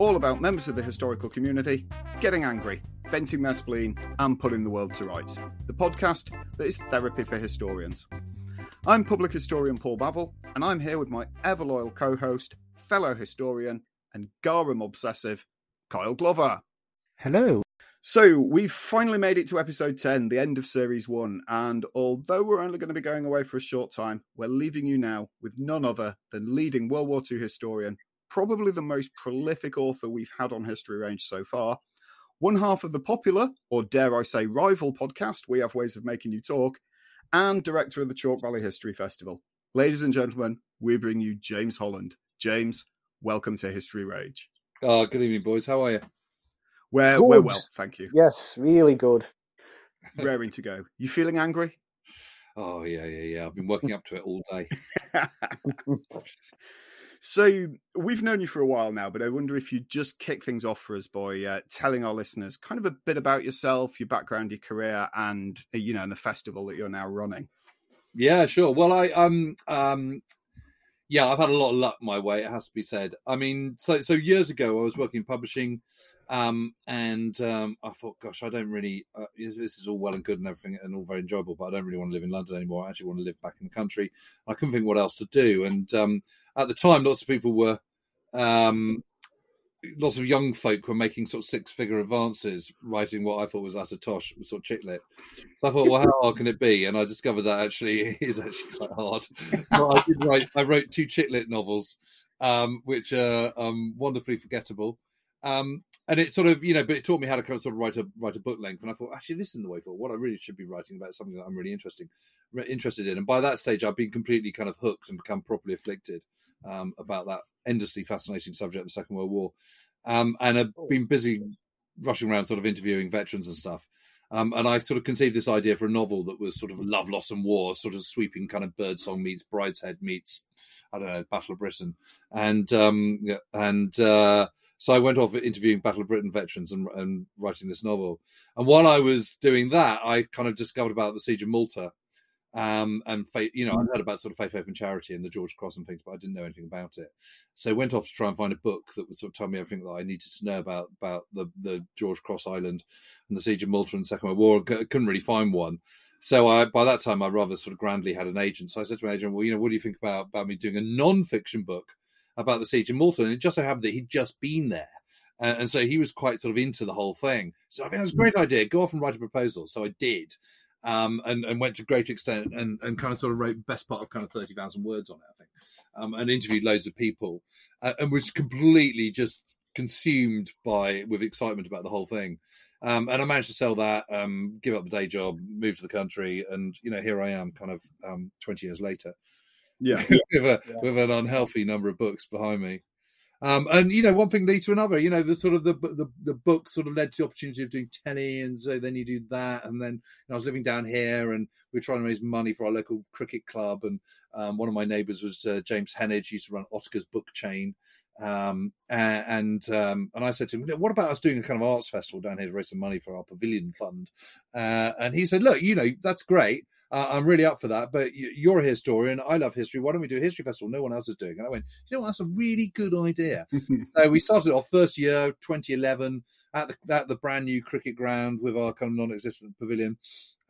all about members of the historical community getting angry, venting their spleen, and putting the world to rights. The podcast that is therapy for historians. I'm public historian Paul Bavill, and I'm here with my ever loyal co host, fellow historian, and Garum obsessive, Kyle Glover. Hello. So, we've finally made it to episode 10, the end of series 1, and although we're only going to be going away for a short time, we're leaving you now with none other than leading World War II historian, probably the most prolific author we've had on History Rage so far, one half of the popular, or dare I say rival podcast, We Have Ways of Making You Talk, and director of the Chalke Valley History Festival. Ladies and gentlemen, we bring you James Holland. James, welcome to History Rage. Oh, good evening, boys. How are you? We're, Good. we're well, thank you. Yes, really good. Raring to go. You feeling angry? Oh, yeah, yeah, yeah. I've been working up to it all day. so we've known you for a while now, but I wonder if you'd just kick things off for us by uh, telling our listeners kind of a bit about yourself, your background, your career, and uh, you know, and the festival that you're now running. Yeah, sure. Well, I um um yeah, I've had a lot of luck my way. It has to be said. I mean, so so years ago, I was working in publishing, um, and um, I thought, gosh, I don't really. Uh, this is all well and good and everything, and all very enjoyable, but I don't really want to live in London anymore. I actually want to live back in the country. I couldn't think what else to do, and um, at the time, lots of people were. Um, Lots of young folk were making sort of six-figure advances, writing what I thought was utter tosh, sort of chick lit. So I thought, well, how hard can it be? And I discovered that actually is actually quite hard. I did write. I wrote two chick lit novels, um, which are um, wonderfully forgettable. Um, and it sort of, you know, but it taught me how to kind of sort of write a write a book length. And I thought, actually, this isn't the way forward. What I really should be writing about is something that I'm really interesting, interested in. And by that stage, I've been completely kind of hooked and become properly afflicted um, about that endlessly fascinating subject, of the Second World War, um, and I've been busy rushing around, sort of interviewing veterans and stuff. Um, and I sort of conceived this idea for a novel that was sort of love, loss, and war, sort of sweeping kind of birdsong meets Brideshead meets I don't know Battle of Britain, and um, and uh, so I went off interviewing Battle of Britain veterans and, and writing this novel. And while I was doing that, I kind of discovered about the siege of Malta, um, and faith, you know, I heard about sort of faith, hope, and charity and the George Cross and things, but I didn't know anything about it. So I went off to try and find a book that would sort of tell me everything that I needed to know about about the the George Cross Island and the siege of Malta and the Second World War. I couldn't really find one. So I, by that time, I rather sort of grandly had an agent. So I said to my agent, "Well, you know, what do you think about about me doing a non-fiction book about the siege of Malta?" And it just so happened that he'd just been there, and, and so he was quite sort of into the whole thing. So I think that's a great idea. Go off and write a proposal. So I did, um, and, and went to great extent and, and kind of sort of wrote best part of kind of thirty thousand words on it, I think, um, and interviewed loads of people, uh, and was completely just consumed by with excitement about the whole thing. Um, and I managed to sell that, um, give up the day job, move to the country, and you know here I am, kind of um, twenty years later, Yeah. with a with an unhealthy number of books behind me. Um, and you know, one thing leads to another. You know, the sort of the the the book sort of led to the opportunity of doing telly, and so then you do that, and then you know, I was living down here, and we were trying to raise money for our local cricket club, and um, one of my neighbours was uh, James Heneage, he used to run Otter's book chain, um, and um, and I said to him, "What about us doing a kind of arts festival down here to raise some money for our pavilion fund?" Uh, and he said, "Look, you know that's great. Uh, I'm really up for that. But you're a historian. I love history. Why don't we do a history festival? No one else is doing." And I went, "You know what? That's a really good idea." so we started off first year, 2011, at the at the brand new cricket ground with our kind of non-existent pavilion.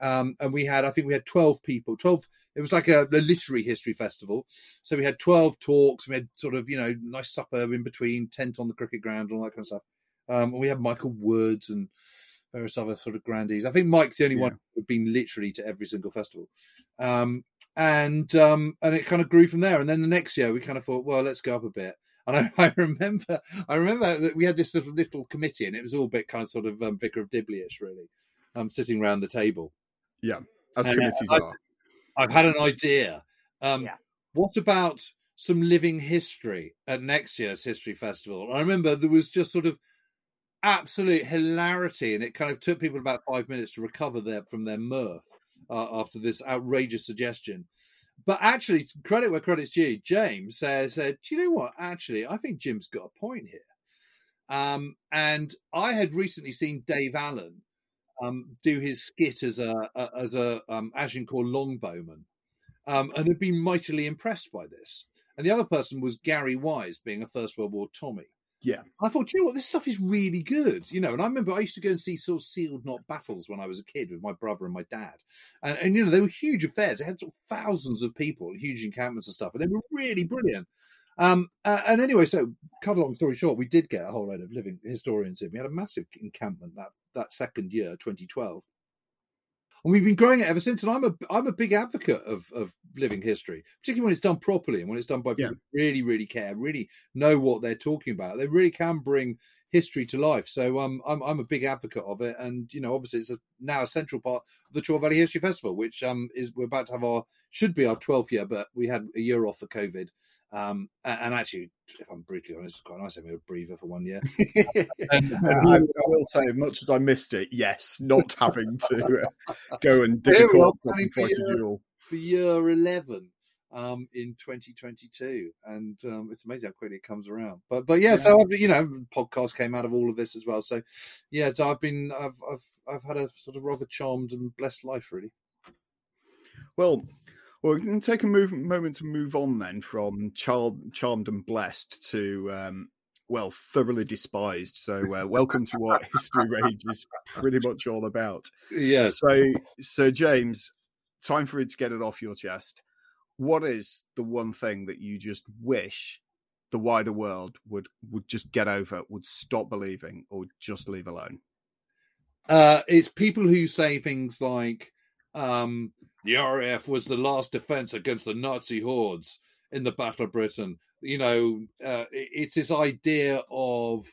Um, and we had, I think we had 12 people, 12, it was like a, a, literary history festival. So we had 12 talks, we had sort of, you know, nice supper in between, tent on the cricket ground, and all that kind of stuff. Um, and we had Michael Woods and various other sort of grandees. I think Mike's the only yeah. one who'd been literally to every single festival. Um, and um, and it kind of grew from there. And then the next year we kind of thought, well, let's go up a bit. And I, I remember, I remember that we had this little, little committee, and it was all a bit kind of sort of um, Vicar of Dibley-ish, really, um, sitting around the table. Yeah, as and, committees uh, are. I've had an idea. Um, yeah. What about some living history at next year's history festival? I remember there was just sort of absolute hilarity, and it kind of took people about five minutes to recover their from their mirth uh, after this outrageous suggestion. But actually, credit where credit's due. James says, "Do you know what? Actually, I think Jim's got a point here." Um, and I had recently seen Dave Allen um, do his skit as a, a as a um, Agincourt longbowman, um, and had been mightily impressed by this. And the other person was Gary Wise, being a First World War Tommy. Yeah. I thought, you know what, this stuff is really good, you know. And I remember I used to go and see sort of sealed knot battles when I was a kid with my brother and my dad, and, and you know they were huge affairs. They had sort of thousands of people, huge encampments and stuff, and they were really brilliant. Um, uh, and anyway, so cut a long story short, we did get a whole load of living historians in. We had a massive encampment that that second year, 2012, and we've been growing it ever since. And I'm a I'm a big advocate of of living history, particularly when it's done properly and when it's done by people yeah. who really really care, really know what they're talking about. They really can bring history to life. So um, I'm I'm a big advocate of it, and you know, obviously, it's a, now a central part of the Chalke Valley History Festival, which um is we're about to have our should be our 12th year, but we had a year off for COVID. Um, and actually, if I'm brutally honest, it's quite nice having a breather for one year. and, and I, I, will say, much as I missed it, yes, not having to uh, go and dig a corpse and fight a duel for year 11 um, in 2022, and um, it's amazing how quickly it comes around. But but yeah, yeah. so I've, you know, podcast came out of all of this as well. So yeah, so I've been I've I've I've had a sort of rather charmed and blessed life, really. Well, well, we can take a move, moment to move on then from charmed, charmed and blessed to um, well, thoroughly despised. So, uh, welcome to what History Rage is pretty much all about. Yeah. So, so James, time for you to get it off your chest. What is the one thing that you just wish the wider world would would just get over, would stop believing, or just leave alone? Uh, it's people who say things like, um, the RAF was the last defense against the Nazi hordes in the Battle of Britain. You know, uh, it's this idea of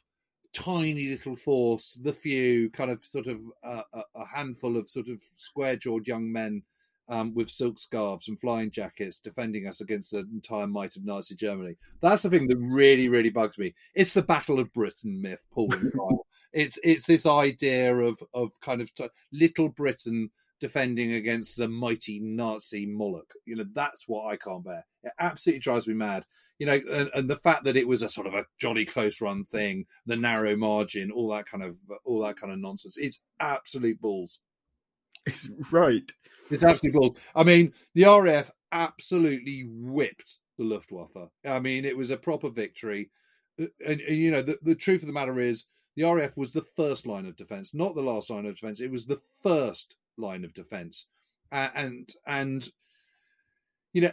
tiny little force, the few, kind of sort of uh, a handful of sort of square jawed young men um, with silk scarves and flying jackets defending us against the entire might of Nazi Germany. That's the thing that really, really bugs me. It's the Battle of Britain myth, Paul. it's it's this idea of of kind of t- little Britain defending against the mighty Nazi Moloch. You know, that's what I can't bear. It absolutely drives me mad. You know, and, and, the fact that it was a sort of a jolly close run thing, the narrow margin, all that kind of all that kind of nonsense. It's absolute balls. right. It's absolutely. I mean, the RAF absolutely whipped the Luftwaffe. I mean, it was a proper victory. And, and you know, the, the truth of the matter is, the RAF was the first line of defense, not the last line of defense. It was the first line of defense, uh, and and you know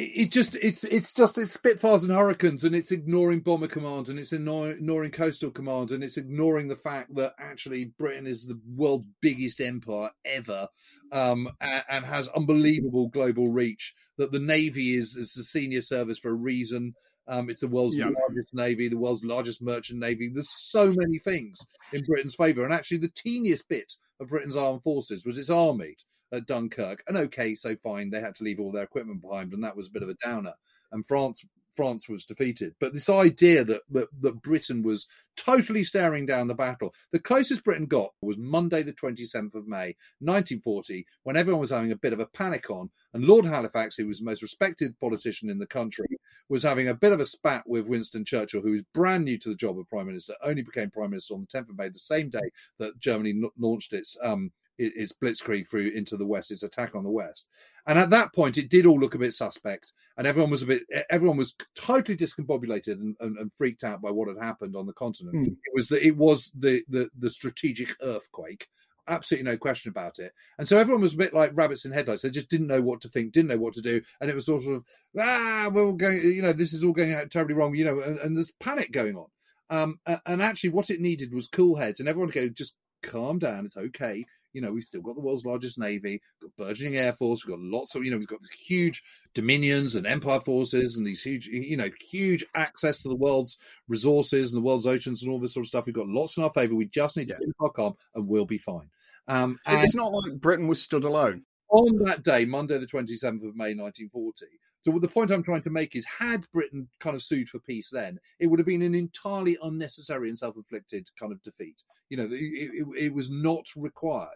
it just it's it's just it's Spitfires and Hurricanes, and it's ignoring Bomber Command, and it's ignoring Coastal Command, and it's ignoring the fact that actually Britain is the world's biggest empire ever, um, and, and, has unbelievable global reach. That the Navy is is the senior service for a reason. Um, it's the world's yeah. largest navy, the world's largest merchant navy. There's so many things in Britain's favour, and actually, the teeniest bit of Britain's armed forces was its army at Dunkirk. And okay, so fine, they had to leave all their equipment behind, and that was a bit of a downer. And France France was defeated. But this idea that, that, that Britain was totally staring down the battle, the closest Britain got was Monday, the 27th of May, 1940, when everyone was having a bit of a panic on, and Lord Halifax, who was the most respected politician in the country, was having a bit of a spat with Winston Churchill, who was brand new to the job of Prime Minister, only became Prime Minister on the 10th of May, the same day that Germany launched its um, its blitzkrieg through into the west, its attack on the west. And at that point, it did all look a bit suspect, and everyone was a bit, everyone was totally discombobulated and, and, and freaked out by what had happened on the continent. Mm. It was the, it was the, the the strategic earthquake. Absolutely no question about it. And so everyone was a bit like rabbits in headlights. They just didn't know what to think, didn't know what to do. And it was sort of, ah, we're all going, you know, this is all going out terribly wrong, you know, and, and there's panic going on. Um, and actually, what it needed was cool heads, and everyone to go, just calm down. It's okay you know, we've still got the world's largest navy, got burgeoning air force, we've got lots of, you know, we've got huge dominions and empire forces and these huge, you know, huge access to the world's resources and the world's oceans and all this sort of stuff. We've got lots in our favor. We just need to keep our calm and we'll be fine. Um, and it's not like Britain was stood alone. On that day, Monday, the 27th of May, 1940, so the point I'm trying to make is, had Britain kind of sued for peace then, it would have been an entirely unnecessary and self-inflicted kind of defeat. You know, it, it, it was not required.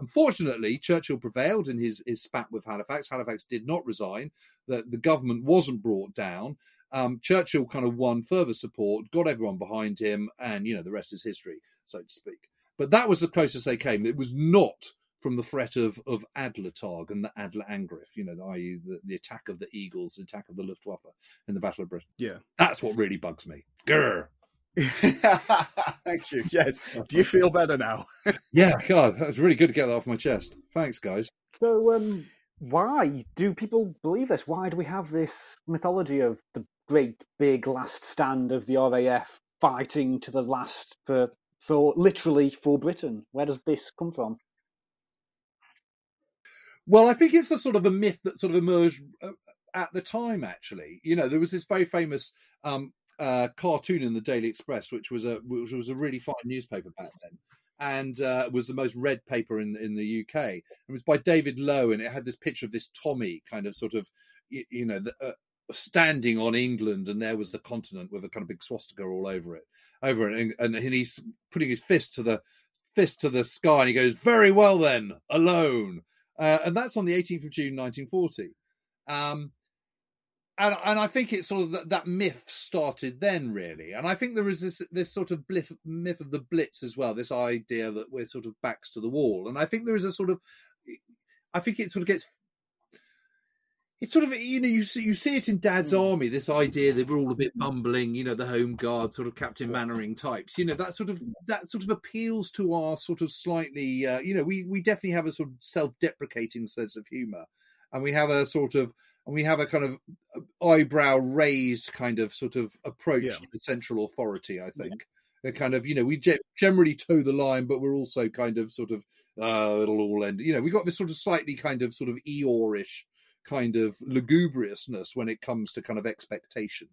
Unfortunately, Churchill prevailed in his, his spat with Halifax. Halifax did not resign. The, the government wasn't brought down. Um, Churchill kind of won further support, got everyone behind him, and, you know, the rest is history, so to speak. But that was the closest they came. It was not from the threat of of Adlertag and the Adler Angriff, you know, i.e., the, the attack of the Eagles, the attack of the Luftwaffe in the Battle of Britain. Yeah, that's what really bugs me. Grr. Thank you. Yes. Do you feel better now? yeah, God, that's really good to get that off my chest. Thanks, guys. So, um, why do people believe this? Why do we have this mythology of the great big last stand of the RAF fighting to the last for for literally for Britain? Where does this come from? Well, I think it's a sort of a myth that sort of emerged uh, at the time. Actually, you know, there was this very famous um, uh, cartoon in the Daily Express, which was a which was a really fine newspaper back then, and uh, was the most read paper in in the UK. It was by David Low, and it had this picture of this Tommy, kind of sort of, you, you know, the, uh, standing on England, and there was the continent with a kind of big swastika all over it, over it, and, and he's putting his fist to the fist to the sky, and he goes, "Very well then, alone." Uh, and that's on the 18th of June, 1940. Um, and, and I think it's sort of that, that, myth started then, really. And I think there is this this sort of blif, myth of the Blitz as well. This idea that we're sort of backs to the wall, and I think there is a sort of, I think it sort of gets, it's sort of you know you see you see it in Dad's mm. Army. This idea that we're all a bit bumbling, you know, the Home Guard sort of Captain Mainwaring types. You know that sort of that sort of appeals to our sort of slightly, uh, you know, we we definitely have a sort of self-deprecating sense of humour, and we have a sort of and we have a kind of uh, eyebrow raised kind of sort of approach yeah. to central authority. I think yeah. a kind of you know we generally toe the line, but we're also kind of sort of uh, it'll all end. You know, we got this sort of slightly kind of sort of Eeyore-ish kind of lugubriousness when it comes to kind of expectation.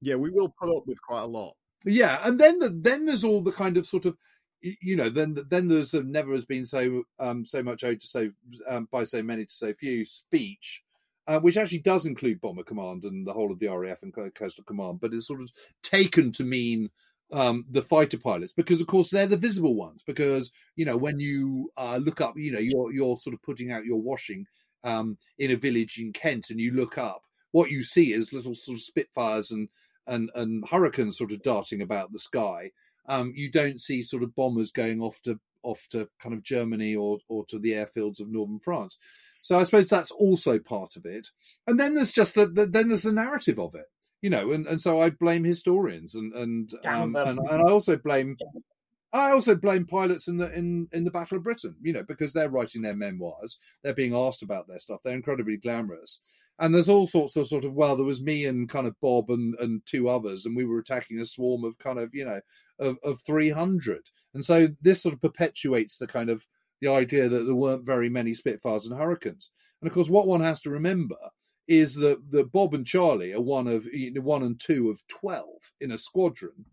Yeah, we will put up with quite a lot. Yeah, and then the, then there's all the kind of sort of you know then then there's a, never has been so um so much owed to so um, by so many to so few speech uh, which actually does include Bomber Command and the whole of the RAF and Coastal Command, but is sort of taken to mean um, the fighter pilots because, of course, they're the visible ones. Because you know when you uh, look up, you know you're you're sort of putting out your washing um, in a village in Kent, and you look up, what you see is little sort of Spitfires and and and Hurricanes sort of darting about the sky. Um, you don't see sort of bombers going off to off to kind of Germany or or to the airfields of northern France. So I suppose that's also part of it. And then there's just the, the then there's the narrative of it, you know. And, and so I blame historians and and um, and, and I also blame I also blame pilots in the in in the Battle of Britain, you know, because they're writing their memoirs, they're being asked about their stuff, they're incredibly glamorous, and there's all sorts of sort of well, there was me and kind of Bob and and two others, and we were attacking a swarm of kind of you know of of three hundred, and so this sort of perpetuates the kind of the idea that there weren't very many Spitfires and Hurricanes, and of course, what one has to remember is that that Bob and Charlie are one of one and two of twelve in a squadron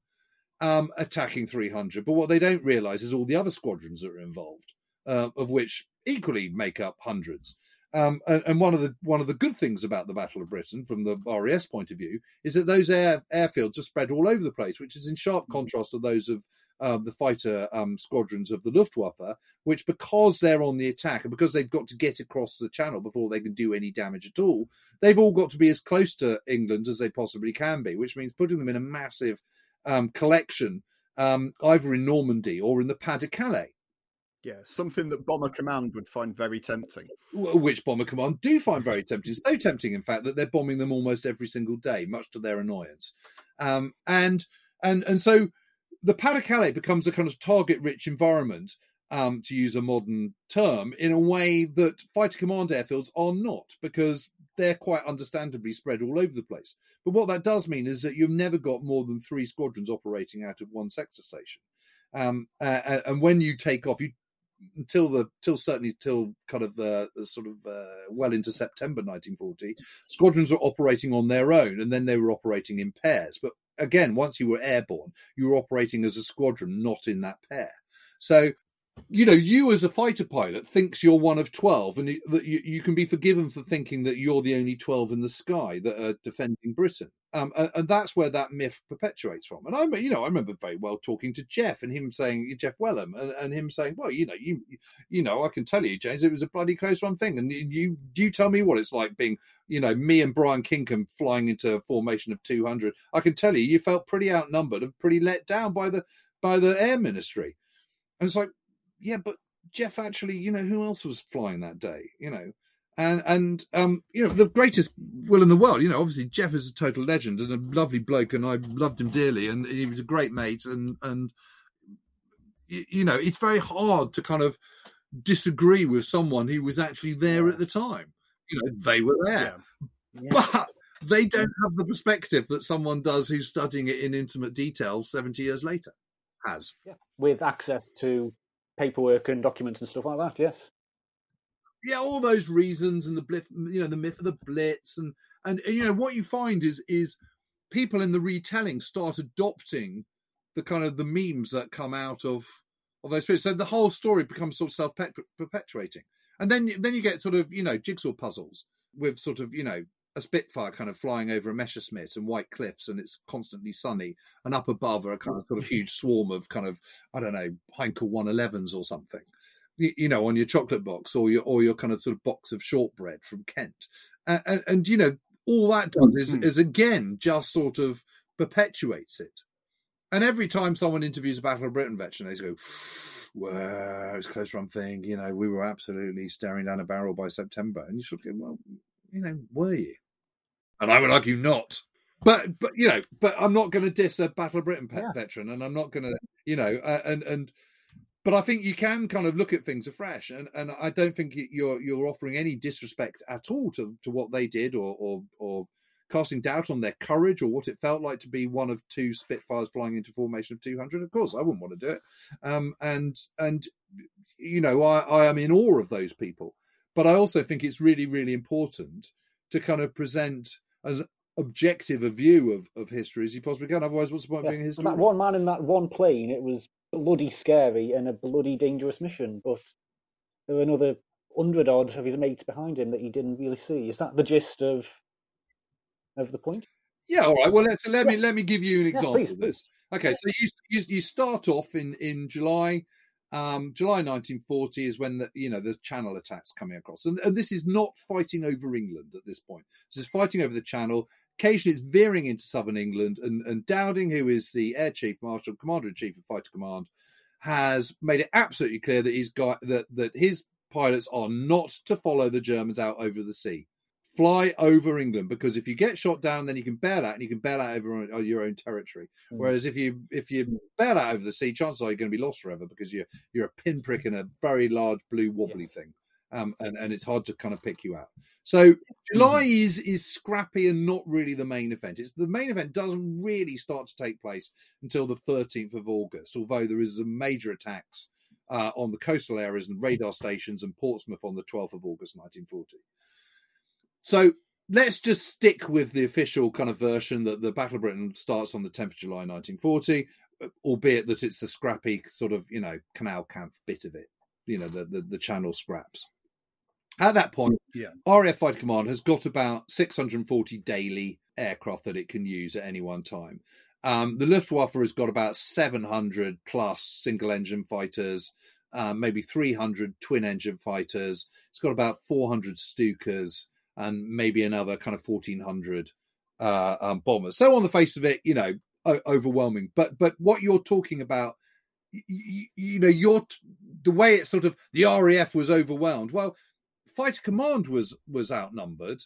um, attacking 300. But what they don't realise is all the other squadrons that are involved, uh, of which equally make up hundreds. Um, and, and, one of the one of the good things about the Battle of Britain, from the RAF's point of view, is that those air airfields are spread all over the place, which is in sharp mm-hmm. contrast to those of uh, the fighter um, squadrons of the Luftwaffe, which because they're on the attack and because they've got to get across the channel before they can do any damage at all, they've all got to be as close to England as they possibly can be, which means putting them in a massive um, collection um, either in Normandy or in the Pas de Calais yeah, something that Bomber Command would find very tempting. Which Bomber Command do find very tempting. So tempting, in fact, that they're bombing them almost every single day, much to their annoyance. Um, and and and so the Pas de Calais becomes a kind of target-rich environment, um, to use a modern term, in a way that fighter command airfields are not, because they're quite understandably spread all over the place. But what that does mean is that you've never got more than three squadrons operating out of one sector station. Um, uh, and when you take off, you until the till certainly till kind of uh, sort of uh, well into September 1940, squadrons were operating on their own, and then they were operating in pairs. But again, once you were airborne, you were operating as a squadron, not in that pair. So you know, you as a fighter pilot thinks you're one of 12 and that you, you, can be forgiven for thinking that you're the only 12 in the sky that are defending Britain. Um, and, and, that's where that myth perpetuates from. And I, you know, I remember very well talking to Geoff and him saying, Geoff Wellum, and, and him saying, well, you know, you, you know, I can tell you, James, it was a bloody close run thing. And you, you tell me what it's like being, you know, me and Brian Kingcome flying into a formation of 200. I can tell you, you felt pretty outnumbered and pretty let down by the, by the air ministry. And it's like, yeah, but Geoff actually, you know, who else was flying that day? You know, and and um, you know, the greatest will in the world. You know, obviously Geoff is a total legend and a lovely bloke, and I loved him dearly, and he was a great mate, and and you know, it's very hard to kind of disagree with someone who was actually there at the time. You know, they were there, yeah. Yeah. but they don't have the perspective that someone does who's studying it in intimate detail 70 years later has. Yeah. With access to paperwork and documents and stuff like that. Yes. Yeah, all those reasons and the blip, you know, the myth of the Blitz, and, and and you know what you find is is people in the retelling start adopting the kind of the memes that come out of of those people. So the whole story becomes sort of self perpetuating, and then then you get sort of you know jigsaw puzzles with sort of you know a Spitfire kind of flying over a Messerschmitt and white cliffs, and it's constantly sunny. And up above are a kind of sort of huge swarm of kind of I don't know Heinkel 111s or something, you, you, know, on your chocolate box or your or your kind of sort of box of shortbread from Kent. And, and, and you know, all that does is, mm-hmm. is again just sort of perpetuates it. And every time someone interviews a Battle of Britain veteran, they go, "Well, it's close run thing. You know, we were absolutely staring down a barrel by September." And you sort of go, "Well, you know, were you?" And I would argue not. But but you know, but I'm not going to diss a Battle of Britain yeah. veteran, and I'm not going to you know, uh, and and but I think you can kind of look at things afresh, and and I don't think you're you're offering any disrespect at all to to what they did, or or or casting doubt on their courage or what it felt like to be one of two Spitfires flying into formation of 200. Of course, I wouldn't want to do it. Um, and and you know, I, I am in awe of those people, but I also think it's really really important to kind of present as objective a view of, of history as you possibly can. Otherwise, what's the point yes, of being history? That one man in that one plane, it was bloody scary and a bloody dangerous mission, but there were another hundred odd of his mates behind him that he didn't really see. Is that the gist of of the point? Yeah, all right. Well, let's let me let me give you an example yeah, of this. Okay, so you, you you start off in in July um, July 1940 is when the you know the Channel attacks coming across, and, and, this is not fighting over England at this point. This is fighting over the Channel. Occasionally, it's veering into southern England, and, and Dowding, who is the Air Chief Marshal, Commander in Chief of Fighter Command, has made it absolutely clear that he's got that that his pilots are not to follow the Germans out over the sea fly over England because if you get shot down, then you can bail out and you can bail out over on, your own territory. Mm. Whereas if you if you bail out over the sea, chances are you're going to be lost forever because you're you're a pinprick in a very large blue wobbly yeah. thing. um, and and it's hard to kind of pick you out. So July mm-hmm. is is scrappy and not really the main event. It's the main event doesn't really start to take place until the 13th of August, although there is some major attacks uh, on the coastal areas and radar stations and Portsmouth on the 12th of August 1940. So let's just stick with the official kind of version that the Battle of Britain starts on the 10th of July 1940, albeit that it's a scrappy sort of, you know, Kanalkampf bit of it, you know, the, the, the channel scraps. At that point, yeah. RAF Fighter Command has got about 640 daily aircraft that it can use at any one time. Um, the Luftwaffe has got about 700 plus single engine fighters, uh, maybe 300 twin engine fighters. It's got about 400 Stukas and maybe another kind of 1400 uh, um, bombers. So on the face of it, you know, o- overwhelming. But but what you're talking about, you, you know, you're t- the way it sort of the RAF was overwhelmed. Well, Fighter Command was was outnumbered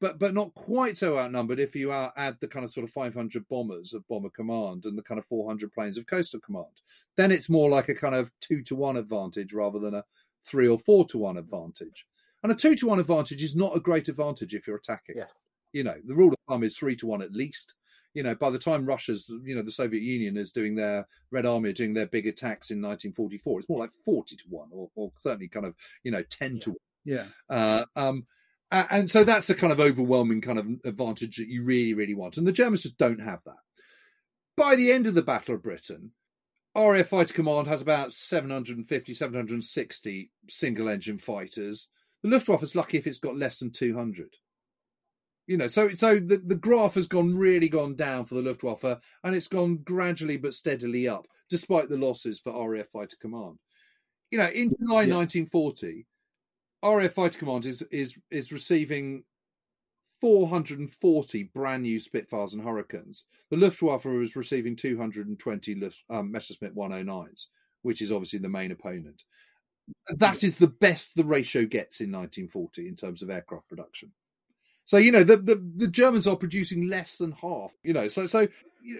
but but not quite so outnumbered if you add the kind of sort of 500 bombers of Bomber Command and the kind of 400 planes of Coastal Command. Then it's more like a kind of two to one advantage rather than a three or four to one advantage. And a two to one advantage is not a great advantage if you're attacking. Yes. You know, the rule of thumb is three to one at least. You know, by the time Russia's, you know, the Soviet Union is doing their Red Army doing their big attacks in 1944, it's more like 40 to one, or, or certainly kind of, you know, 10 yeah. to one. Yeah. Uh, um, and so that's the kind of overwhelming kind of advantage that you really, really want. And the Germans just don't have that. By the end of the Battle of Britain, RAF Fighter Command has about 750, 760 single engine fighters. The Luftwaffe is lucky if it's got less than 200. You know, so so the, the graph has gone really gone down for the Luftwaffe, and it's gone gradually but steadily up, despite the losses for RAF Fighter Command. You know, in July yeah. 1940, RAF Fighter Command is is is receiving 440 brand new Spitfires and Hurricanes. The Luftwaffe is receiving 220 um, Messerschmitt 109s, which is obviously the main opponent. That is the best the ratio gets in 1940 in terms of aircraft production. So you know the, the, the Germans are producing less than half. You know, so so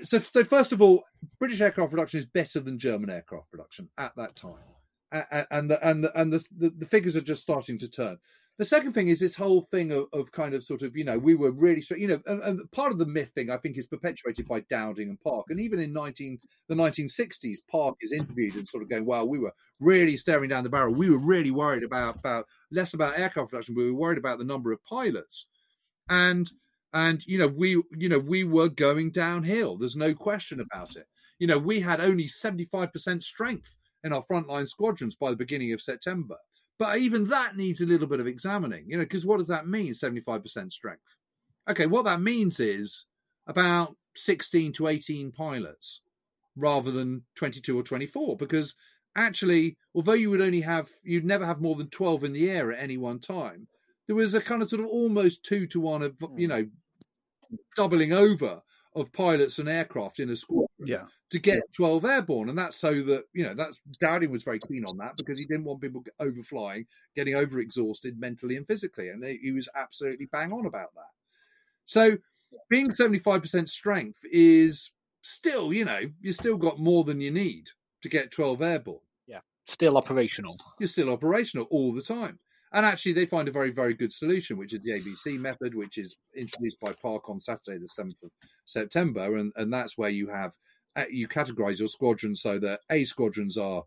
so so first of all, British aircraft production is better than German aircraft production at that time and the and the and the, the, the figures are just starting to turn. The second thing is this whole thing of, of kind of sort of you know we were really you know and, and, part of the myth thing I think is perpetuated by Dowding and Park. And even in nineteen the nineteen sixties Park is interviewed and sort of going well we were really staring down the barrel. We were really worried about about less about aircraft production. We were worried about the number of pilots. And and you know we you know we were going downhill. There's no question about it. You know we had only seventy five percent strength in our frontline squadrons by the beginning of September. But even that needs a little bit of examining, you know, because what does that mean, 75% strength? Okay, what that means is about 16 to 18 pilots rather than 22 or 24, because actually, although you would only have, you'd never have more than 12 in the air at any one time, there was a kind of sort of almost two to one of, you hmm. know, doubling over of pilots and aircraft in a squadron yeah. To get 12 airborne. And that's so that, you know, that's Dowding was very keen on that because he didn't want people overflying, getting over exhausted mentally and physically. And he was absolutely bang on about that. So being 75% strength is still, you know, you still got more than you need to get 12 airborne. Yeah. Still operational. You're still operational all the time. And actually, they find a very, very good solution, which is the ABC method, which is introduced by Park on Saturday, the 7th of September. And, and that's where you have, you categorize your squadrons so that A squadrons are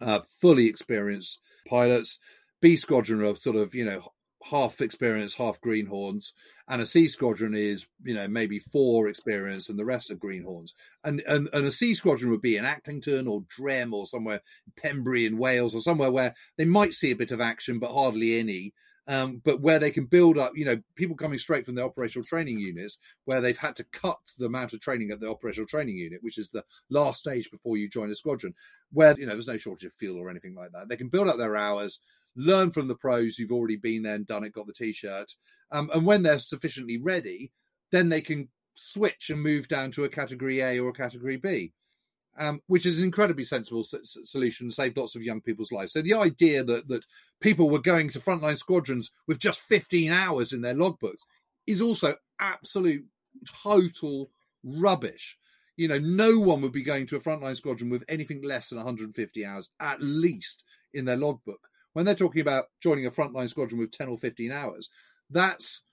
uh, fully experienced pilots, B squadron are sort of, you know, half experienced, half greenhorns, and a C squadron is, you know, maybe four experienced and the rest are greenhorns. And and, and a C squadron would be in Acklington or Drem or somewhere Pembrey in Wales or somewhere where they might see a bit of action but hardly any. Um, but where they can build up, you know, people coming straight from the operational training units, where they've had to cut the amount of training at the operational training unit, which is the last stage before you join a squadron, where you know there's no shortage of fuel or anything like that. They can build up their hours, learn from the pros who've already been there and done it, got the t-shirt, um, and when they're sufficiently ready, then they can switch and move down to a category A or a category B. Um, which is an incredibly sensible s- solution, saved lots of young people's lives. So the idea that that people were going to frontline squadrons with just 15 hours in their logbooks is also absolute total rubbish. You know, no one would be going to a frontline squadron with anything less than 150 hours at least in their logbook When they're talking about joining a frontline squadron with 10 or 15 hours, that's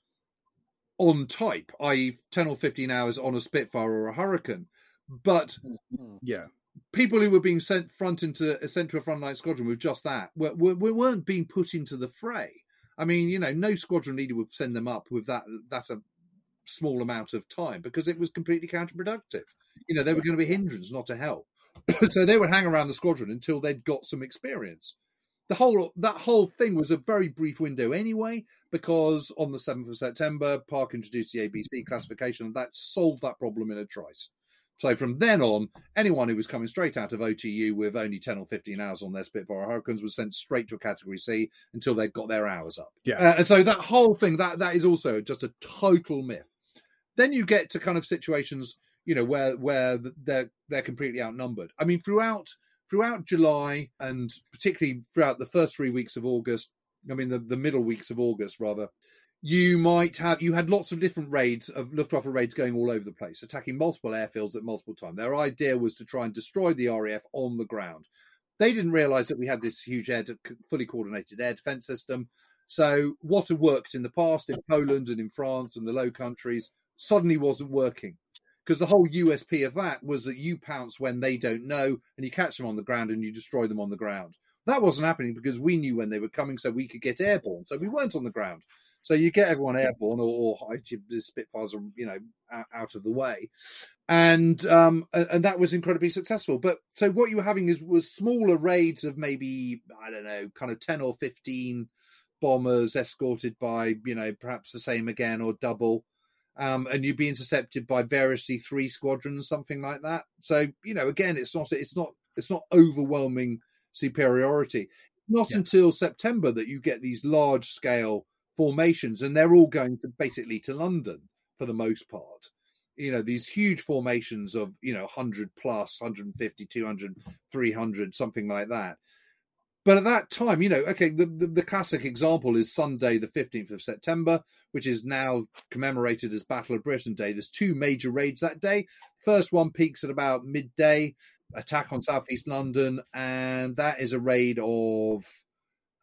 on type, i.e., 10 or 15 hours on a Spitfire or a Hurricane. But hmm. Hmm. Yeah. people who were being sent front into sent to a frontline squadron with just that were, were, weren't being put into the fray. I mean, you know, no squadron leader would send them up with that that a small amount of time because it was completely counterproductive. You know, they were going to be hindrance, not a help. so they would hang around the squadron until they'd got some experience. The whole that whole thing was a very brief window anyway, because on the seventh of September, Park introduced the ABC classification, and that solved that problem in a trice. So from then on, anyone who was coming straight out of OTU with only 10 or 15 hours on their Spitfire Hurricanes was sent straight to a Category C until they'd got their hours up. Yeah. Uh, and so that whole thing, that that is also just a total myth. Then you get to kind of situations, you know, where where they're they're completely outnumbered. I mean, throughout throughout July and particularly throughout the first three weeks of August, I mean the, the middle weeks of August rather, you might have you had lots of different raids of Luftwaffe raids going all over the place, attacking multiple airfields at multiple times. Their idea was to try and destroy the RAF on the ground. They didn't realise that we had this huge air, fully coordinated air defence system. So what had worked in the past in Poland and in France and the Low Countries suddenly wasn't working because the whole USP of that was that you pounce when they don't know and you catch them on the ground and you destroy them on the ground. That wasn't happening because we knew when they were coming, so we could get airborne. So we weren't on the ground. So you get everyone airborne, or, or the Spitfires are, you know, out of the way, and um, and that was incredibly successful. But so what you were having is was smaller raids of maybe I don't know, kind of ten or fifteen bombers escorted by you know perhaps the same again or double. Um, and you'd be intercepted by variously three squadrons, something like that. So you know, again, it's not it's not it's not overwhelming superiority. Not yeah. until September that you get these large scale formations, and they're all going to basically to London for the most part. You know, these huge formations of, you know, 100 plus, 150, 200, 300, something like that. But at that time, you know, okay, the, the, the, classic example is Sunday, the 15th of September, which is now commemorated as Battle of Britain Day. There's two major raids that day. First one peaks at about midday, attack on southeast London, and that is a raid of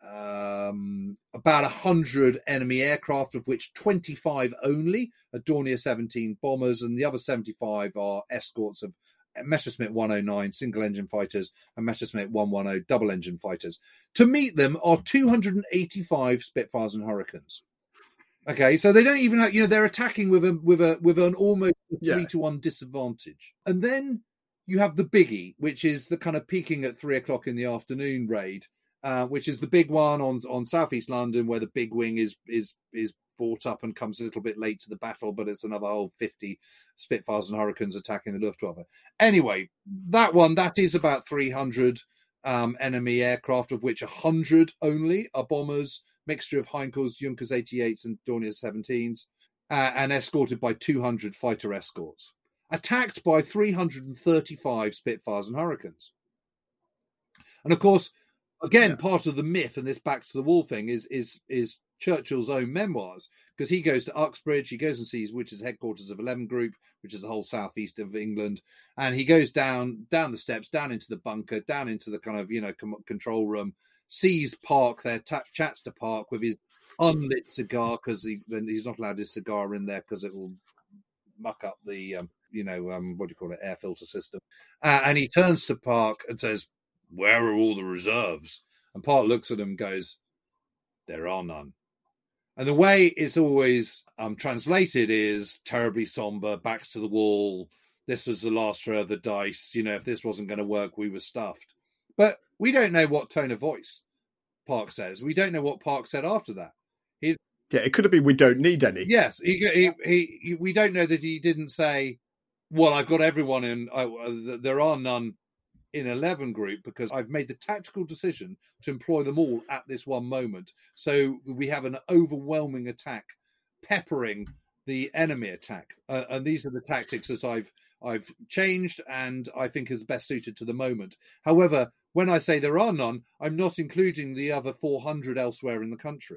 um, about 100 enemy aircraft, of which 25 only are Dornier 17 bombers, and the other 75 are escorts of Messerschmitt 109 single engine fighters and Messerschmitt 110 double engine fighters. To meet them are 285 Spitfires and Hurricanes. Okay, so they don't even have, you know, they're attacking with a with a with an almost three yeah. to one disadvantage. And then you have the biggie, which is the kind of peaking at three o'clock in the afternoon raid, uh, which is the big one on on southeast London, where the big wing is is is brought up and comes a little bit late to the battle, but it's another whole fifty Spitfires and Hurricanes attacking the Luftwaffe. Anyway, that one that is about three hundred um, enemy aircraft, of which hundred only are bombers, mixture of Heinkels, Junkers 88s, and Dornier 17s, uh, and escorted by 200 fighter escorts. Attacked by 335 Spitfires and Hurricanes. And of course, again, yeah. part of the myth and this backs to the wall thing is is is Churchill's own memoirs because he goes to Uxbridge, he goes and sees which is headquarters of Eleven Group, which is the whole southeast of England, and he goes down down the steps, down into the bunker, down into the kind of you know com- control room, sees Park there, t- chats to Park with his unlit cigar because he, he's not allowed his cigar in there because it will muck up the um, you know um, what do you call it air filter system, uh, and he turns to Park and says, where are all the reserves? And Park looks at him and goes, There are none. And the way it's always um, translated is terribly somber, backs to the wall. This was the last throw of the dice. You know, if this wasn't going to work, we were stuffed. But we don't know what tone of voice Park says. We don't know what Park said after that. He, yeah, it could have been we don't need any. Yes, he, he, he, he we don't know that he didn't say, "Well, I've got everyone in. Uh, there are none in 11 group because I've made the tactical decision to employ them all at this one moment. So we have an overwhelming attack peppering the enemy attack. Uh, and these are the tactics that I've I've changed and I think is best suited to the moment. However, when I say there are none, I'm not including the other 400 elsewhere in the country.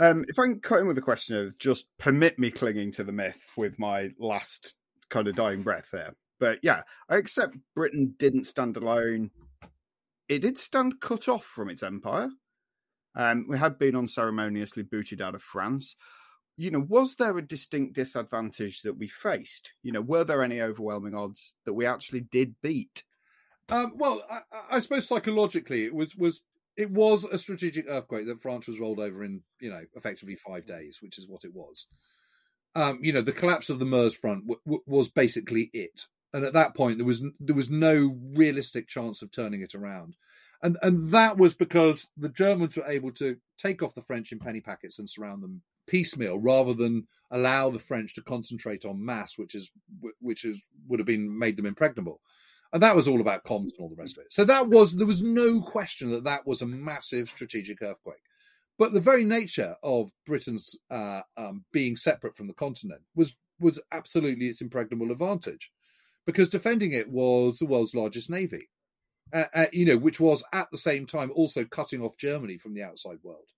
Um, if I can cut in with a question of just permit me clinging to the myth with my last kind of dying breath there. But yeah, I accept Britain didn't stand alone. It did stand cut off from its empire. Um, we had been unceremoniously booted out of France. You know, was there a distinct disadvantage that we faced? You know, were there any overwhelming odds that we actually did beat? Um, well, I, I suppose psychologically, it was was it was a strategic earthquake that France was rolled over in, you know, effectively five days, which is what it was. Um, you know, the collapse of the Meuse front w- w- was basically it, and at that point there was there was no realistic chance of turning it around, and and that was because the Germans were able to take off the French in penny packets and surround them piecemeal, rather than allow the French to concentrate on mass, which is which is would have been made them impregnable and that was all about comms and all the rest of it. So that was there was no question that that was a massive strategic earthquake. But the very nature of Britain's uh, um, being separate from the continent was was absolutely its impregnable advantage, because defending it was the world's largest navy, uh, uh, you know, which was at the same time also cutting off Germany from the outside world.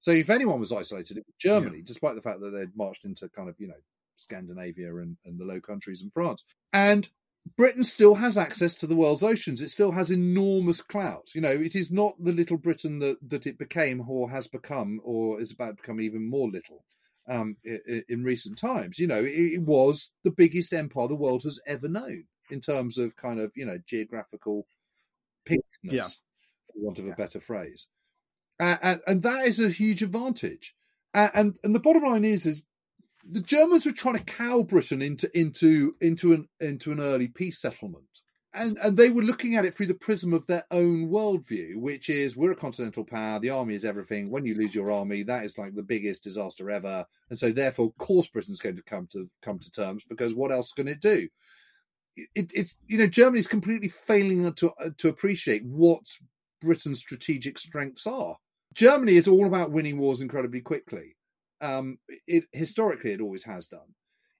So if anyone was isolated, it was Germany, yeah. despite the fact that they'd marched into kind of you know Scandinavia and, and the Low Countries and France. And Britain still has access to the world's oceans. It still has enormous clout. You know, it is not the little Britain that, that it became or has become or is about to become even more little um, in, in, recent times. You know, it, it, was the biggest empire the world has ever known in terms of kind of, you know, geographical pinkness, yeah. for want of a better phrase. Uh, and, and, that is a huge advantage. Uh, and and the bottom line is, is the Germans were trying to cow Britain into into into an into an early peace settlement. And, and they were looking at it through the prism of their own worldview, which is we're a continental power, the army is everything. When you lose your army, that is like the biggest disaster ever. And so therefore, of course Britain's going to come to come to terms because what else can it do? It, it's you know Germany's completely failing to to appreciate what Britain's strategic strengths are. Germany is all about winning wars incredibly quickly um, it historically it always has done.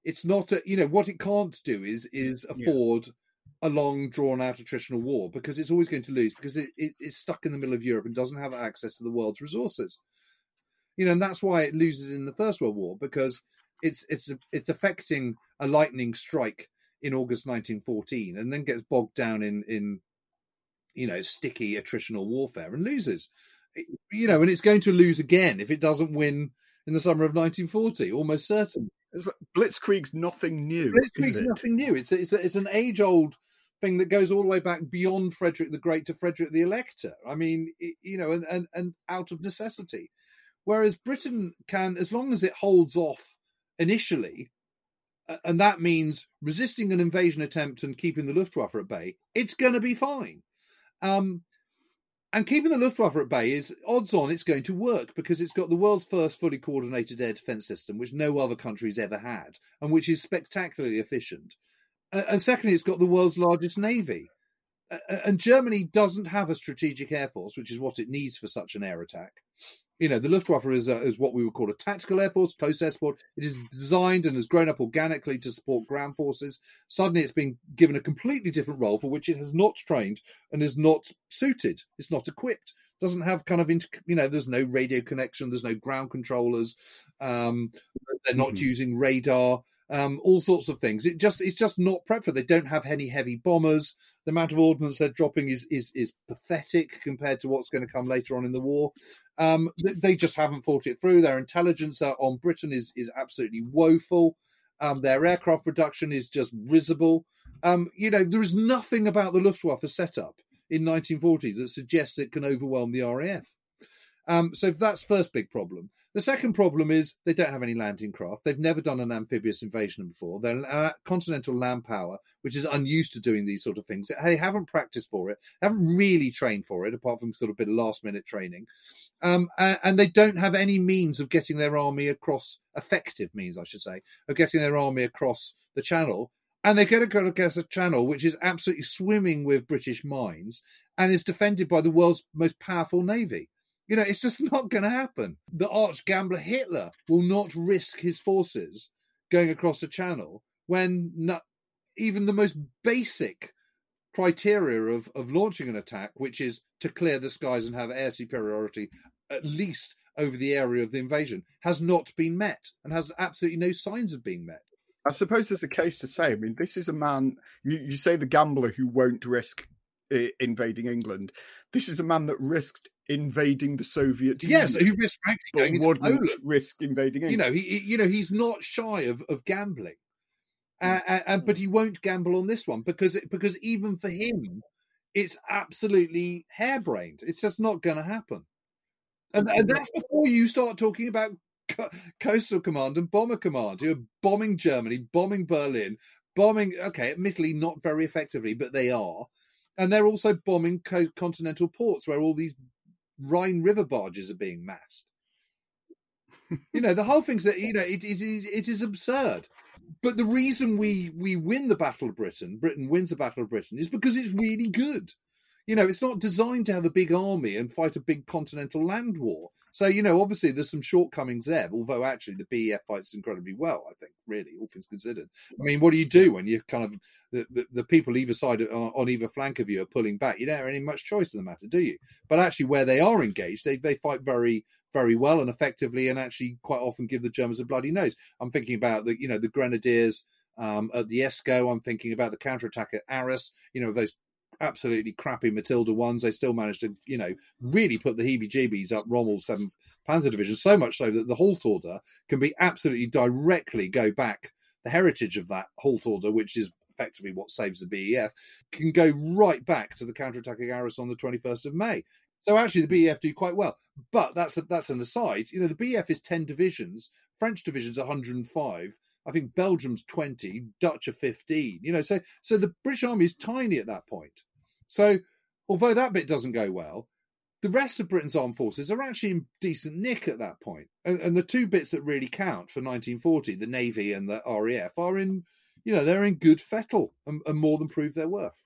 It's not a, you know what it can't do is is afford yeah. a long drawn out attritional war because it's always going to lose because it, it, it's stuck in the middle of Europe and doesn't have access to the world's resources. You know, and that's why it loses in the First World War because it's it's it's affecting a lightning strike in August 1914 and then gets bogged down in in you know sticky attritional warfare and loses. You know, and it's going to lose again if it doesn't win in the summer of 1940, almost certain. Like Blitzkrieg's nothing new. Blitzkrieg's nothing new. It's a, it's a, it's an age old thing that goes all the way back beyond Frederick the Great to Frederick the Elector. I mean, it, you know, and, and and out of necessity. Whereas Britain can, as long as it holds off initially, and that means resisting an invasion attempt and keeping the Luftwaffe at bay, it's going to be fine. Um, and keeping the Luftwaffe at bay is odds on it's going to work because it's got the world's first fully coordinated air defense system, which no other country's ever had, and which is spectacularly efficient. And secondly, it's got the world's largest navy. And Germany doesn't have a strategic air force, which is what it needs for such an air attack you know, the Luftwaffe is, a, is what we would call a tactical air force, close air support. It is designed and has grown up organically to support ground forces. Suddenly, it's been given a completely different role for which it has not trained and is not suited. It's not equipped. Doesn't have kind of, inter, you know, there's no radio connection. There's no ground controllers. Um, they're not mm-hmm. using radar. Um, all sorts of things. It just it's just not prepped for. They don't have any heavy bombers. The amount of ordnance they're dropping is is is pathetic compared to what's going to come later on in the war. Um, they just haven't thought it through. Their intelligence on Britain is is absolutely woeful. Um, their aircraft production is just risible. Um, you know, there is nothing about the Luftwaffe setup in 1940 that suggests it can overwhelm the RAF. Um, so that's first big problem. The second problem is they don't have any landing craft. They've never done an amphibious invasion before. They're a continental land power, which is unused to doing these sort of things. They haven't practiced for it, haven't really trained for it, apart from sort of a bit of last minute training. Um, and they don't have any means of getting their army across, effective means, I should say, of getting their army across the channel. And to go across a channel which is absolutely swimming with British mines and is defended by the world's most powerful navy. You know, it's just not going to happen. The arch gambler Hitler will not risk his forces going across the channel when not, even the most basic criteria of, of launching an attack, which is to clear the skies and have air superiority at least over the area of the invasion, has not been met and has absolutely no signs of being met. I suppose there's a case to say. I mean, this is a man, you, you say the gambler who won't risk uh, invading England. This is a man that risked invading the Soviet Union. Yes, he risked frankly going wouldn't Poland. risk invading England. You know, he, you know, he's not shy of, of gambling, uh, uh, but he won't gamble on this one because because even for him, it's absolutely harebrained. It's just not going to happen, and, and that's before you start talking about Coastal Command and Bomber Command, who are bombing Germany, bombing Berlin, bombing. Okay, admittedly not very effectively, but they are and they're also bombing co- continental ports where all these Rhine River barges are being massed. you know, the whole thing's that you know it, it is it is absurd. But the reason we we win the Battle of Britain, Britain wins the Battle of Britain, is because it's really good. You know, it's not designed to have a big army and fight a big continental land war. So, you know, obviously there's some shortcomings there, although actually the BEF fights incredibly well, I think, really, all things considered. I mean, what do you do when you kind of, the, the, the people either side, of, on either flank of you are pulling back? You don't have any much choice in the matter, do you? But actually, where they are engaged, they, they fight very, very well and effectively and actually quite often give the Germans a bloody nose. I'm thinking about the, you know, the Grenadiers um, at the Escaut. I'm thinking about the counterattack at Arras, you know, those absolutely crappy Matilda ones, they still managed to, you know, really put the heebie-jeebies up Rommel's 7th Panzer Division, so much so that the halt order can be absolutely directly go back. The heritage of that halt order, which is effectively what saves the BEF, can go right back to the counterattacking Arras on the 21st of May. So actually, the BEF do quite well. But that's a, that's an aside. You know, the BEF is 10 divisions, French division's 105, I think Belgium's 20, Dutch are 15. You know, so so the British Army is tiny at that point. So although that bit doesn't go well, the rest of Britain's armed forces are actually in decent nick at that point. And, and the two bits that really count for 1940, the Navy and the RAF, are in, you know, they're in good fettle and, and more than prove their worth.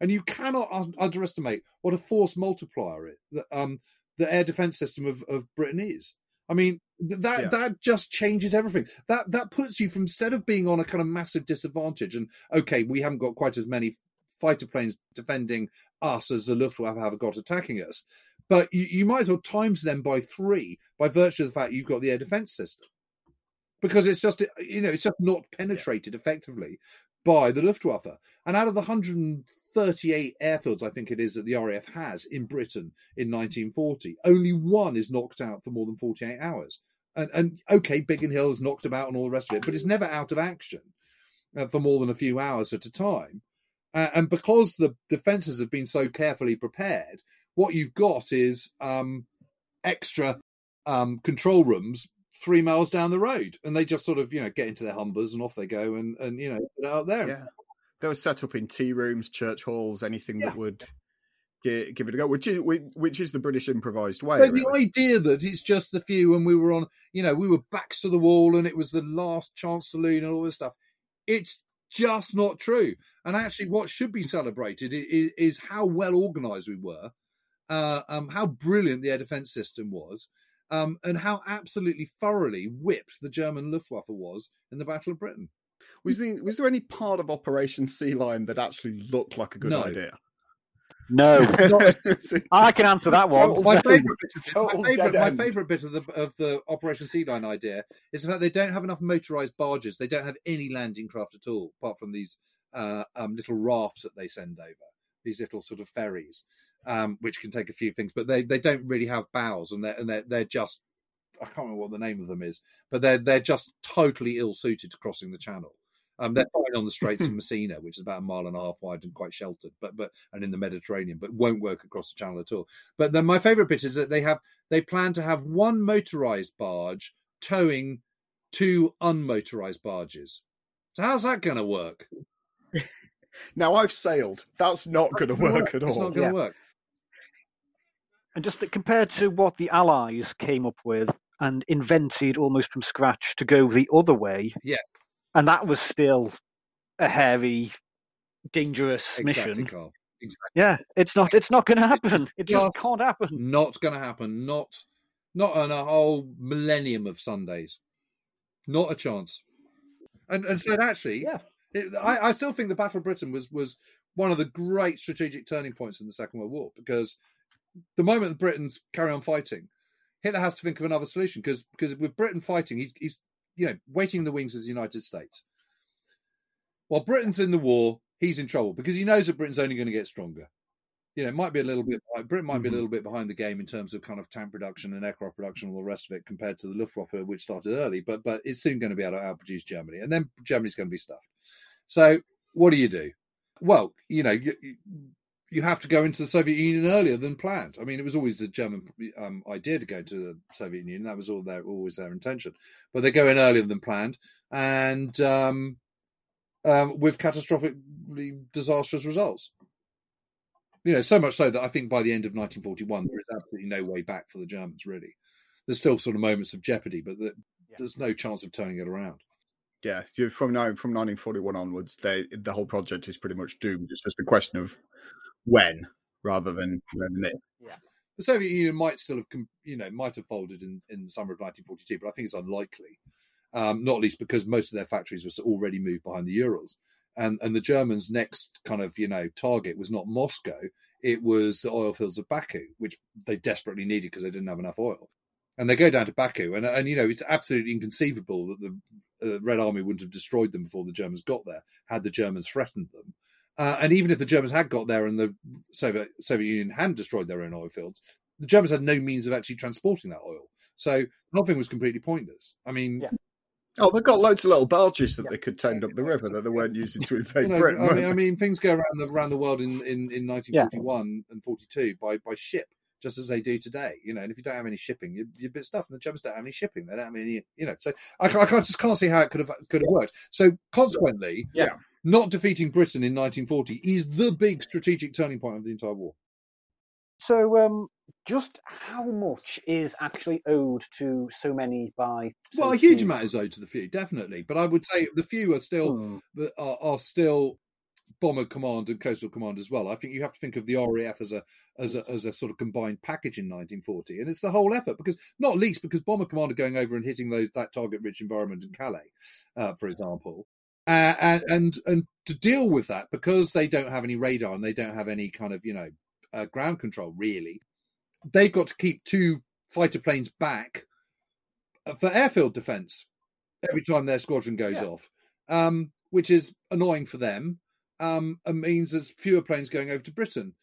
And you cannot un- underestimate what a force multiplier it that um, the air defense system of, of Britain is. I mean, that yeah. that just changes everything. That that puts you from instead of being on a kind of massive disadvantage, and okay, we haven't got quite as many fighter planes defending us as the Luftwaffe have got attacking us, but you, you might as well times them by three by virtue of the fact you've got the air defense system, because it's just you know it's just not penetrated yeah. effectively by the Luftwaffe, and out of the hundred 38 airfields, I think it is, that the RAF has in Britain in 1940. Only one is knocked out for more than 48 hours. And, and okay, Biggin Hill is knocked about and all the rest of it, but it's never out of action uh, for more than a few hours at a time. Uh, and because the defences have been so carefully prepared, what you've got is um, extra um, control rooms three miles down the road, and they just sort of you know get into their Humbers and off they go, and and you know out there. Yeah they were set up in tea rooms, church halls, anything yeah. that would give, give, it a go, which is which is the British improvised way. But really. the idea that it's just the few, and we were on, you know, we were backs to the wall, and it was the last chance saloon and all this stuff. It's just not true. And actually, what should be celebrated is, is how well organised we were, uh, um, how brilliant the air defence system was, um, and how absolutely thoroughly whipped the German Luftwaffe was in the Battle of Britain. Was there was there any part of Operation Sea Lion that actually looked like a good no. idea? No, I can answer that one. My favorite bit, of, Total my favorite, my favorite bit of the of the Operation Sea Lion idea is the fact they don't have enough motorized barges. They don't have any landing craft at all, apart from these uh, um, little rafts that they send over. These little sort of ferries, um, which can take a few things, but they, they don't really have bows, and they're and they're, they're just I can't remember what the name of them is, but they're they're just totally ill suited to crossing the channel. Um, they're fine on the Straits of Messina, which is about a mile and a half wide and quite sheltered, but but and in the Mediterranean, but won't work across the channel at all. But then my favourite bit is that they have they plan to have one motorised barge towing two unmotorised barges. So how's that going to work? Now I've sailed. That's not going to work at all. It's not going to Yeah. work. And just that compared to what the Allies came up with and invented almost from scratch to go the other way, Yeah. and that was still a hairy, dangerous Exactly, mission. Carl. Exactly. Yeah, it's not. It's not going to happen. It just can't happen. Not going to happen. Not not on a whole millennium of Sundays. Not a chance. And and so actually, Yeah. it, I, I still think the Battle of Britain was was one of the great strategic turning points in the Second World War because the moment the Britons carry on fighting, Hitler has to think of another solution because because with Britain fighting, he's he's you know waiting in the wings as the United States. While Britain's in the war, he's in trouble because he knows that Britain's only going to get stronger. You know, it might be a little bit. Britain might be a mm-hmm. little bit behind the game in terms of kind of tank production and aircraft production and all the rest of it compared to the Luftwaffe, which started early. But but it's soon going to be able to outproduce Germany, and then Germany's going to be stuffed. So what do you do? Well, you know, you, you- you have to go into the Soviet Union earlier than planned. I mean, it was always the German um, idea to go to the Soviet Union. That was all their always their intention. But they go in earlier than planned, and um, um, with catastrophically disastrous results. You know, so much so that I think by the end of 1941, there is absolutely no way back for the Germans. Really, there's still sort of moments of jeopardy, but the, there's no chance of turning it around. Yeah, from now from 1941 onwards, they the whole project is pretty much doomed. It's just a question of when rather than when and if. the Soviet Union might still have, you know, might have folded in, in the summer of 1942, but I think it's unlikely. Um, not least because most of their factories were already moved behind the Urals, and and the Germans' next kind of you know target was not Moscow, it was the oil fields of Baku, which they desperately needed because they didn't have enough oil. And they go down to Baku, and and you know it's absolutely inconceivable that the uh, Red Army wouldn't have destroyed them before the Germans got there had the Germans threatened them. Uh, and even if the Germans had got there and the Soviet, Soviet Union hadn't destroyed their own oil fields, the Germans had no means of actually transporting that oil. So the whole thing was completely pointless. I mean, Yeah. Oh, they've got loads of little barges that they could tend up the river that they weren't using to invade you know, Britain. I, mean, I mean, things go around the around the world in, in, in 1941 and 42 by, by ship, just as they do today. You know, and if you don't have any shipping, you're, you're a bit stuffed. And the Germans don't have any shipping; they don't have any. You know, so I, I just can't see how it could have could have worked. So consequently, Yeah. Not defeating Britain in 1940 is the big strategic turning point of the entire war. So, um, just how much is actually owed to so many by? so Well, a huge few? amount is owed to the few, definitely. But I would say the few are still Hmm. are, are still bomber command and coastal command as well. I think you have to think of the RAF as a as a as a sort of combined package in 1940, and it's the whole effort because not least because bomber command are going over and hitting those that target rich environment in Calais, uh, for example. Uh, and and and to deal with that because they don't have any radar and they don't have any kind of you know uh, ground control really they've got to keep two fighter planes back uh, for airfield defense every time their squadron goes Yeah. off, um, which is annoying for them um, and means there's fewer planes going over to Britain,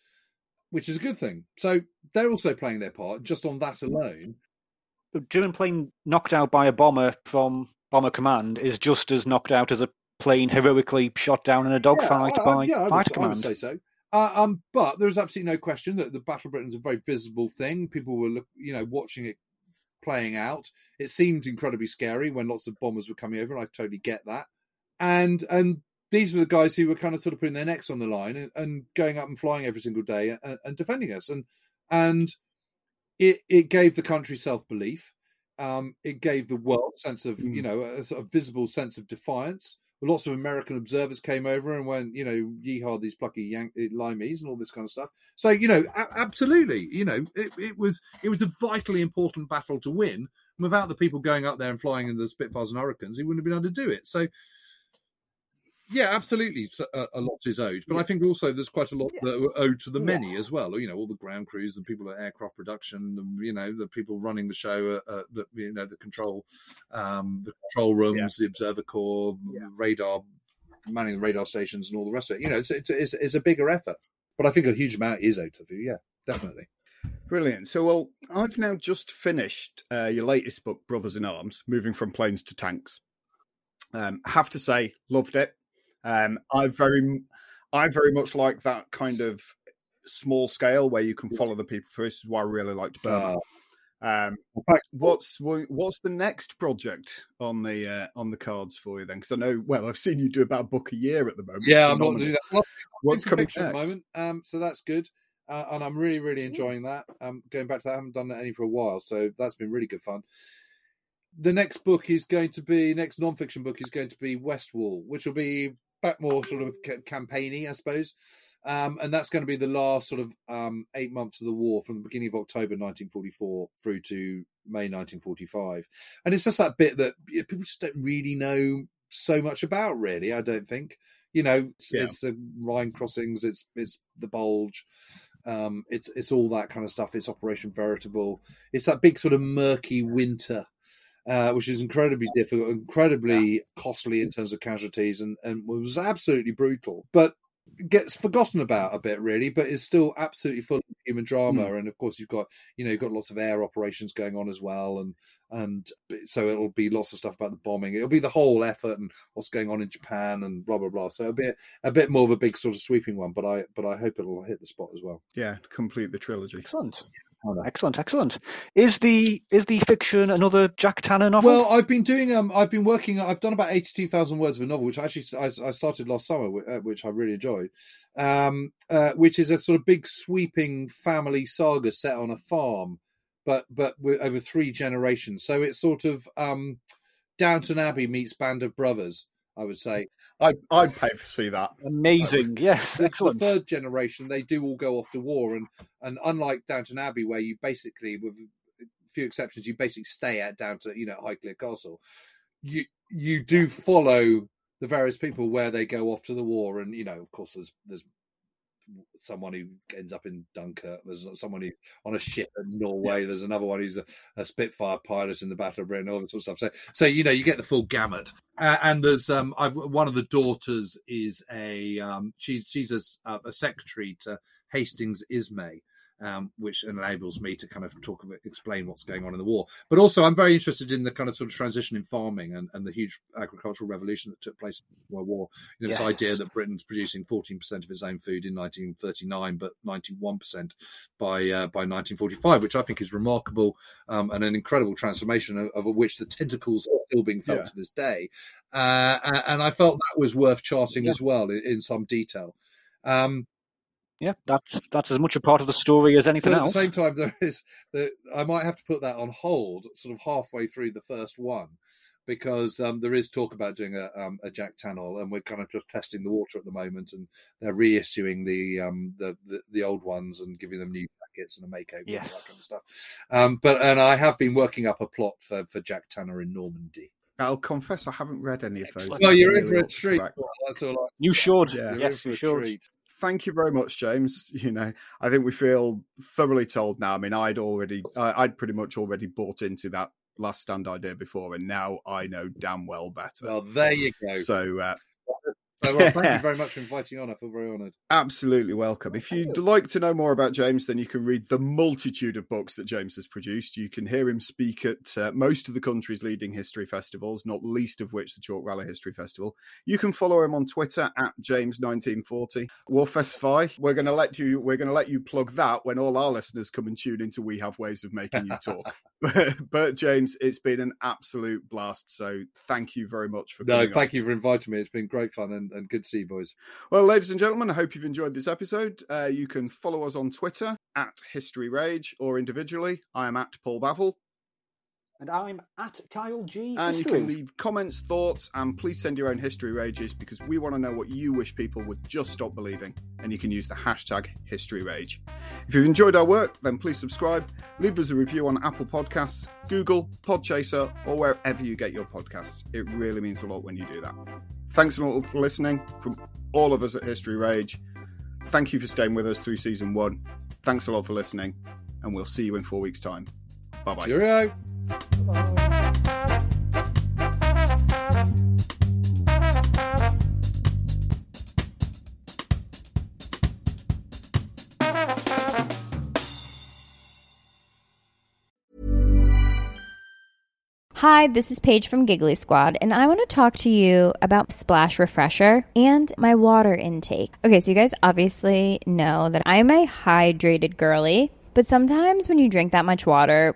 which is a good thing. So they're also playing their part just on that alone. A German plane knocked out by a bomber from Bomber Command is just as knocked out as a plane heroically shot down in a dogfight yeah, by yeah, I would, Fighter I Command. would say so. Uh, um, but there's absolutely no question that the Battle of Britain is a very visible thing. People were, look, you know, watching it playing out. It seemed incredibly scary when lots of bombers were coming over, and I totally get that. And and these were the guys who were kind of sort of putting their necks on the line and, and going up and flying every single day and, and defending us. And and it it gave the country self belief. Um, it gave the world a sense of you know a sort of visible sense of defiance. Lots of American observers came over and went, you know, yeehaw these plucky Yank- eh, limeys and all this kind of stuff. So you know, a- absolutely, you know, it, it was it was a vitally important battle to win. Without the people going up there and flying in the Spitfires and Hurricanes, he wouldn't have been able to do it. So Yeah, absolutely. So, uh, a lot is owed, but I think also there's quite a lot that are owed to the many Yes. as well. You know, all the ground crews, the people at aircraft production, the, you know, the people running the show, uh, uh, the you know, the control, um, the control rooms, the observer corps, radar, manning the radar stations, and all the rest of it. You know, it's, it's, it's, it's a bigger effort, but I think a huge amount is owed to you. Yeah, definitely. Brilliant. So, well, I've now just finished uh, your latest book, Brothers in Arms, moving from planes to tanks. Um, have to say, loved it. Um, I very, I very much like that kind of small scale where you can follow the people through. This is why I really liked Burma. Um, what's what's the next project on the uh, on the cards for you then? Because I know, well, I've seen you do about a book a year at the moment. Yeah, I'm not doing that. Well, What's coming fiction at the next? moment, um, so that's good, uh, and I'm really, really enjoying that. Um, going back to that, I haven't done any for a while, so that's been really good fun. The next book is going to be next non-fiction book is going to be Westwall, which will be back more sort of ca- campaigny, I suppose. Um, and that's going to be the last sort of um, eight months of the war from the beginning of October 1944 through to May 1945. And it's just that bit that you know, people just don't really know so much about, really. I don't think. You know, it's, Yeah. it's the Rhine crossings, it's it's the Bulge, um, it's it's all that kind of stuff. It's Operation Veritable. It's that big sort of murky winter uh, which is incredibly difficult, incredibly costly in terms of casualties, and, and was absolutely brutal. But gets forgotten about a bit, really. But is still absolutely full of human drama. And of course, you've got you know you've got lots of air operations going on as well, and and so it'll be lots of stuff about the bombing. It'll be the whole effort and what's going on in Japan and blah blah blah. So it'll be a, a bit more of a big sort of sweeping one. But I but I hope it'll hit the spot as well. Yeah, complete the trilogy. Excellent. Excellent, excellent. Is the is the fiction another Jack Tanner novel? Well, I've been doing um, I've been working. I've done about eighty-two thousand words of a novel, which actually I, I started last summer, uh, which I really enjoyed. Um, uh, which is a sort of big sweeping family saga set on a farm, but but over three generations. So it's sort of um, Downton Abbey meets Band of Brothers. I would say. I'd I'd pay to see that. Amazing, yes, The- excellent. The third generation, they do all go off to war, and and unlike Downton Abbey, where you basically, with a few exceptions, you basically stay at Downton, you know, Highclere Castle. You you do follow the various people where they go off to the war, and you know, of course, there's there's someone who ends up in Dunkirk. There's someone who on a ship in Norway. There's another one who's a, a Spitfire pilot in the Battle of Britain. All this sort of stuff. So, so you know, you get the full gamut. Uh, and there's um, I've one of the daughters is a um, she's she's a, a secretary to Hastings Ismay. Um, which enables me to kind of talk about, explain what's going on in the war. But also, I'm very interested in the kind of sort of transition in farming and, and the huge agricultural revolution that took place in the World War. You know, Yes. this idea that Britain's producing 14% of its own food in 1939, but 91% by uh, by 1945, which I think is remarkable um, and an incredible transformation of, of which the tentacles are still being felt Yeah. to this day. Uh, and I felt that was worth charting Yeah. as well in, in some detail. Um, yeah, that's that's as much a part of the story as anything but at the same time, there is the I might have to put that on hold, sort of halfway through the first one, because um, there is talk about doing a, um, a Jack Tanner, and we're kind of just testing the water at the moment, and they're reissuing the um, the, the the old ones and giving them new jackets and a makeover and that kind of stuff. Um, but and I have been working up a plot for for Jack Tanner in Normandy. I'll confess I haven't read any of those. No, you're in for a ought treat. correct that. That's all. I, You should. Yeah. you're Yes, for you a should. treat. Thank you very much, James. You know, I think we feel thoroughly told now. I mean, I'd already, I'd pretty much already bought into that last stand idea before, and now I know damn well better. Well, there you go. so, uh, So, well, thank you very much for inviting on. I feel very honoured. absolutely welcome. If you'd like to know more about James, then you can read the multitude of books that James has produced. You can hear him speak at uh, most of the country's leading history festivals, not least of which the Chalke Valley History Festival. You can follow him on Twitter at James1940. Warfestify, we're going to let you we're going to let you plug that when all our listeners come and tune into We Have Ways of Making You Talk. but James, it's been an absolute blast. So thank you very much for No, coming on. thank you for inviting me. It's been great fun and, and good to see you, boys. Well, ladies and gentlemen, I hope you've enjoyed this episode. Uh, you can follow us on Twitter at History Rage or individually. I am at Paul Bavill. And I'm at Kyle G. And you can leave comments, thoughts, and please send your own history rages because we want to know what you wish people would just stop believing. And you can use the hashtag History Rage. If you've enjoyed our work, then please subscribe, leave us a review on Apple Podcasts, Google, Podchaser, or wherever you get your podcasts. It really means a lot when you do that. thanks a lot for listening from all of us at History Rage. Thank you for staying with us through season one. Thanks a lot for listening, and we'll see you in four weeks' time. Bye bye. Hi, this is Paige from Giggly Squad, and I want to talk to you about Splash Refresher and my water intake. Okay, so you guys obviously know that I'm a hydrated girly, but sometimes when you drink that much water,